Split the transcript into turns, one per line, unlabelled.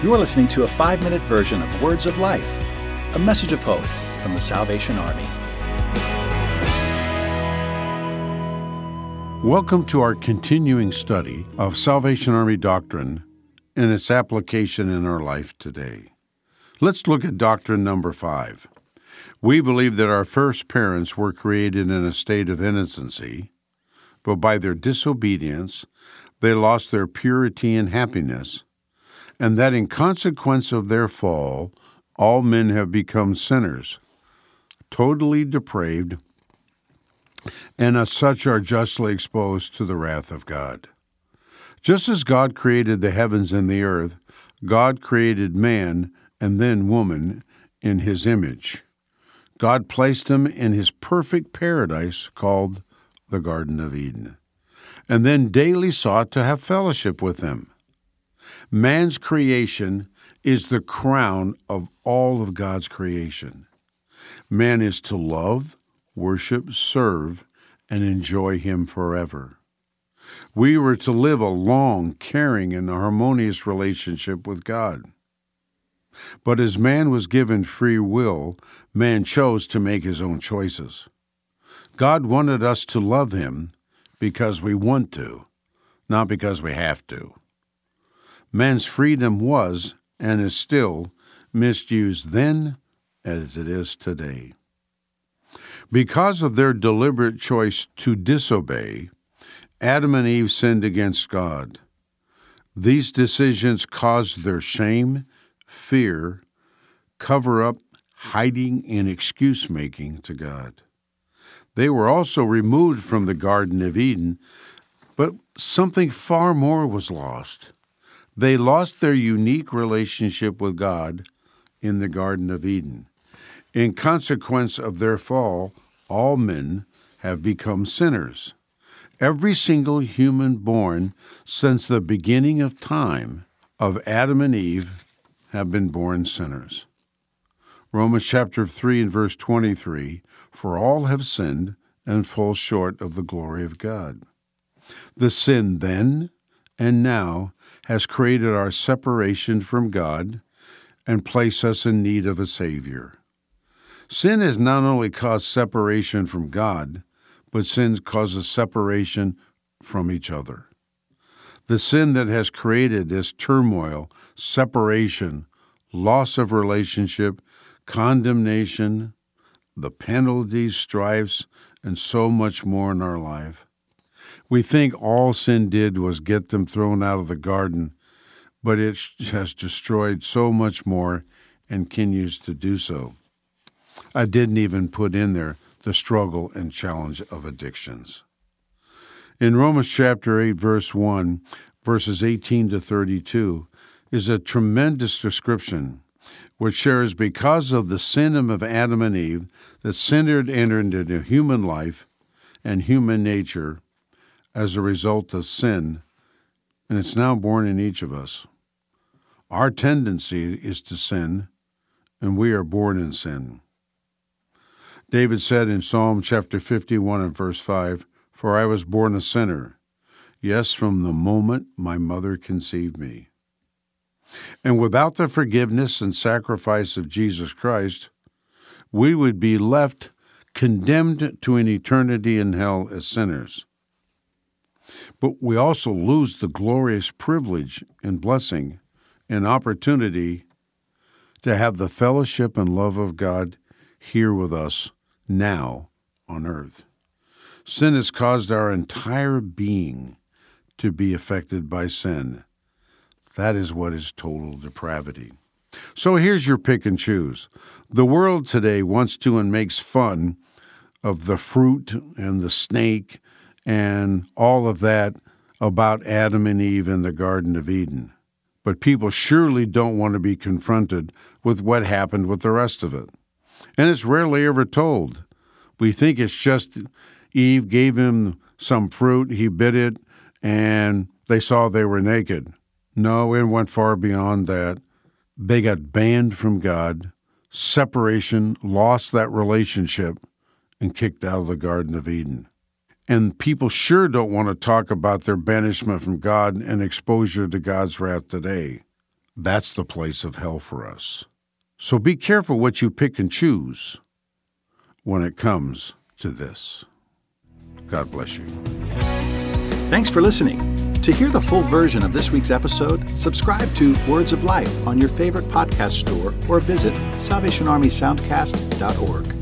You are listening to a five minute version of Words of Life, a message of hope from the Salvation Army.
Welcome to our continuing study of Salvation Army doctrine and its application in our life today. Let's look at doctrine number five. We believe that our first parents were created in a state of innocency, but by their disobedience, they lost their purity and happiness, and that in consequence of their fall, all men have become sinners, totally depraved, and as such are justly exposed to the wrath of God. Just as God created the heavens and the earth, God created man and then woman in his image. God placed them in his perfect paradise called the Garden of Eden, and then daily sought to have fellowship with them. Man's creation is the crown of all of God's creation. Man is to love, worship, serve, and enjoy him forever. We were to live a long, caring, and harmonious relationship with God. But as man was given free will, man chose to make his own choices. God wanted us to love him because we want to, not because we have to. Man's freedom was, and is still, misused then as it is today. Because of their deliberate choice to disobey, Adam and Eve sinned against God. These decisions caused their shame, fear, cover up, hiding, and excuse making to God. They were also removed from the Garden of Eden, but something far more was lost. They lost their unique relationship with God in the Garden of Eden. In consequence of their fall, all men have become sinners. Every single human born since the beginning of time of Adam and Eve have been born sinners. Romans chapter 3 and verse 23 For all have sinned and fall short of the glory of God. The sin then and now has created our separation from God and placed us in need of a Savior. Sin has not only caused separation from God, but sin causes separation from each other. The sin that has created this turmoil, separation, loss of relationship, condemnation, the penalties, strifes, and so much more in our life. We think all sin did was get them thrown out of the garden, but it has destroyed so much more and continues to do so. I didn't even put in there the struggle and challenge of addictions. In Romans chapter 8, verse 1, verses 18 to 32, is a tremendous description which shares because of the sin of Adam and Eve that sin entered into human life and human nature as a result of sin, and it's now born in each of us. Our tendency is to sin, and we are born in sin. David said in Psalm chapter 51 and verse 5 For I was born a sinner, yes, from the moment my mother conceived me. And without the forgiveness and sacrifice of Jesus Christ, we would be left condemned to an eternity in hell as sinners. But we also lose the glorious privilege and blessing and opportunity to have the fellowship and love of God here with us now on earth. Sin has caused our entire being to be affected by sin. That is what is total depravity. So here's your pick and choose. The world today wants to and makes fun of the fruit and the snake and all of that about Adam and Eve in the Garden of Eden. But people surely don't want to be confronted with what happened with the rest of it and it's rarely ever told. We think it's just Eve gave him some fruit, he bit it, and they saw they were naked. No, it went far beyond that. They got banned from God, separation, lost that relationship, and kicked out of the Garden of Eden. And people sure don't want to talk about their banishment from God and exposure to God's wrath today. that's the place of hell for us. So be careful what you pick and choose when it comes to this. God bless you.
Thanks for listening. To hear the full version of this week's episode, subscribe to Words of Life on your favorite podcast store or visit SalvationArmySoundcast.org.